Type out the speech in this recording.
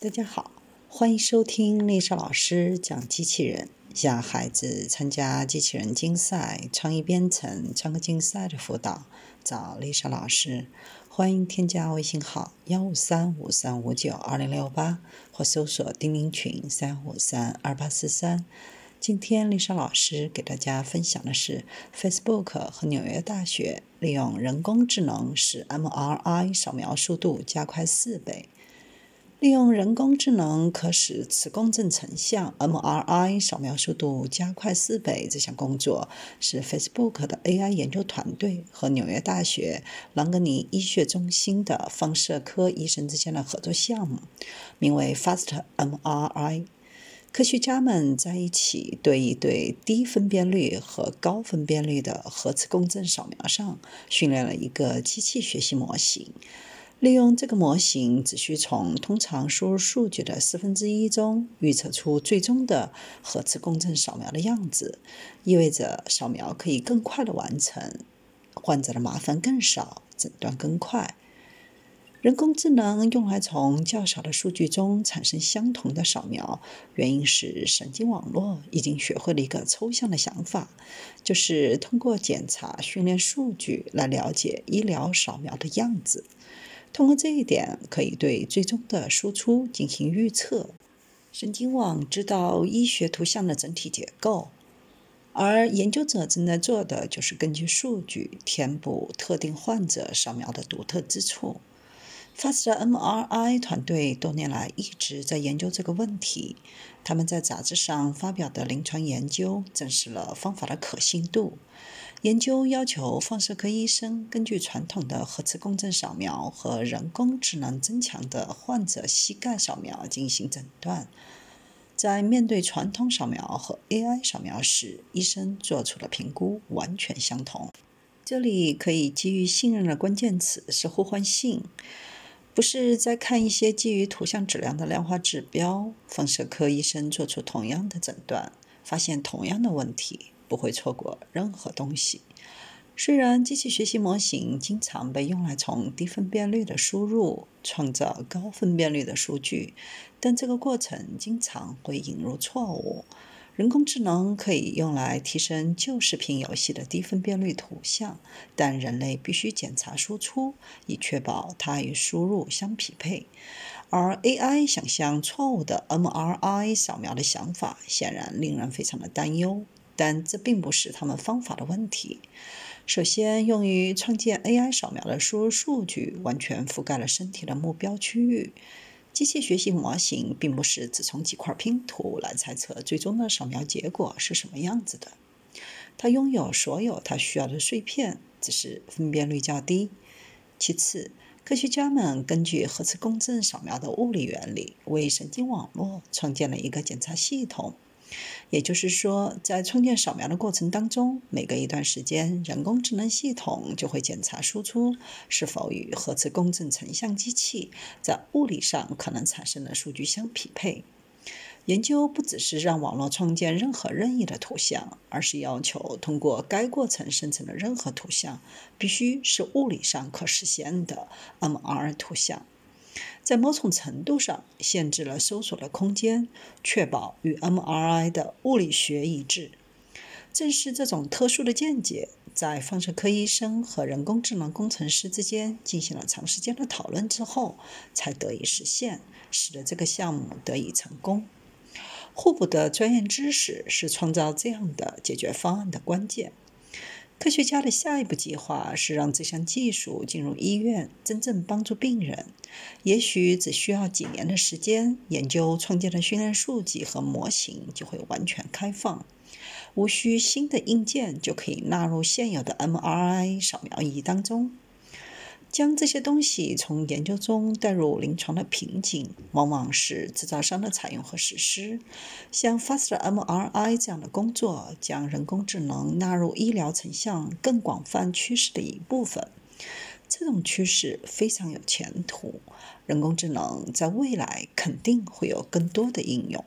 大家好，欢迎收听丽莎老师讲机器人。想孩子参加机器人竞赛、创意编程、创客竞赛的辅导，找丽莎老师。欢迎添加微信号幺五三五三五九二零六八，或搜索钉钉群三五三二八四三。今天丽莎老师给大家分享的是，Facebook 和纽约大学利用人工智能使 MRI 扫描速度加快四倍。利用人工智能可使磁共振成像 （MRI） 扫描速度加快四倍。这项工作是 Facebook 的 AI 研究团队和纽约大学朗格尼医学中心的放射科医生之间的合作项目，名为 Fast MRI。科学家们在一起对一对低分辨率和高分辨率的核磁共振扫描上训练了一个机器学习模型。利用这个模型，只需从通常输入数据的四分之一中预测出最终的核磁共振扫描的样子，意味着扫描可以更快的完成，患者的麻烦更少，诊断更快。人工智能用来从较少的数据中产生相同的扫描，原因是神经网络已经学会了一个抽象的想法，就是通过检查训练数据来了解医疗扫描的样子。通过这一点，可以对最终的输出进行预测。神经网知道医学图像的整体结构，而研究者正在做的就是根据数据填补特定患者扫描的独特之处。Fast MRI 团队多年来一直在研究这个问题。他们在杂志上发表的临床研究证实了方法的可信度。研究要求放射科医生根据传统的核磁共振扫描和人工智能增强的患者膝盖扫描进行诊断。在面对传统扫描和 AI 扫描时，医生做出的评估完全相同。这里可以基于信任的关键词是互换性。不是在看一些基于图像质量的量化指标，放射科医生做出同样的诊断，发现同样的问题，不会错过任何东西。虽然机器学习模型经常被用来从低分辨率的输入创造高分辨率的数据，但这个过程经常会引入错误。人工智能可以用来提升旧视频游戏的低分辨率图像，但人类必须检查输出，以确保它与输入相匹配。而 AI 想象错误的 MRI 扫描的想法显然令人非常的担忧，但这并不是他们方法的问题。首先，用于创建 AI 扫描的输入数据完全覆盖了身体的目标区域。机器学习模型并不是只从几块拼图来猜测最终的扫描结果是什么样子的。它拥有所有它需要的碎片，只是分辨率较低。其次，科学家们根据核磁共振扫描的物理原理，为神经网络创建了一个检查系统。也就是说，在创建扫描的过程当中，每隔一段时间，人工智能系统就会检查输出是否与核磁共振成像机器在物理上可能产生的数据相匹配。研究不只是让网络创建任何任意的图像，而是要求通过该过程生成的任何图像必须是物理上可实现的 MR 图像。在某种程度上限制了搜索的空间，确保与 MRI 的物理学一致。正是这种特殊的见解，在放射科医生和人工智能工程师之间进行了长时间的讨论之后，才得以实现，使得这个项目得以成功。互补的专业知识是创造这样的解决方案的关键。科学家的下一步计划是让这项技术进入医院，真正帮助病人。也许只需要几年的时间，研究创建的训练数据和模型就会完全开放，无需新的硬件就可以纳入现有的 MRI 扫描仪当中。将这些东西从研究中带入临床的瓶颈，往往是制造商的采用和实施。像 Fast MRI 这样的工作，将人工智能纳入医疗成像更广泛趋势的一部分。这种趋势非常有前途，人工智能在未来肯定会有更多的应用。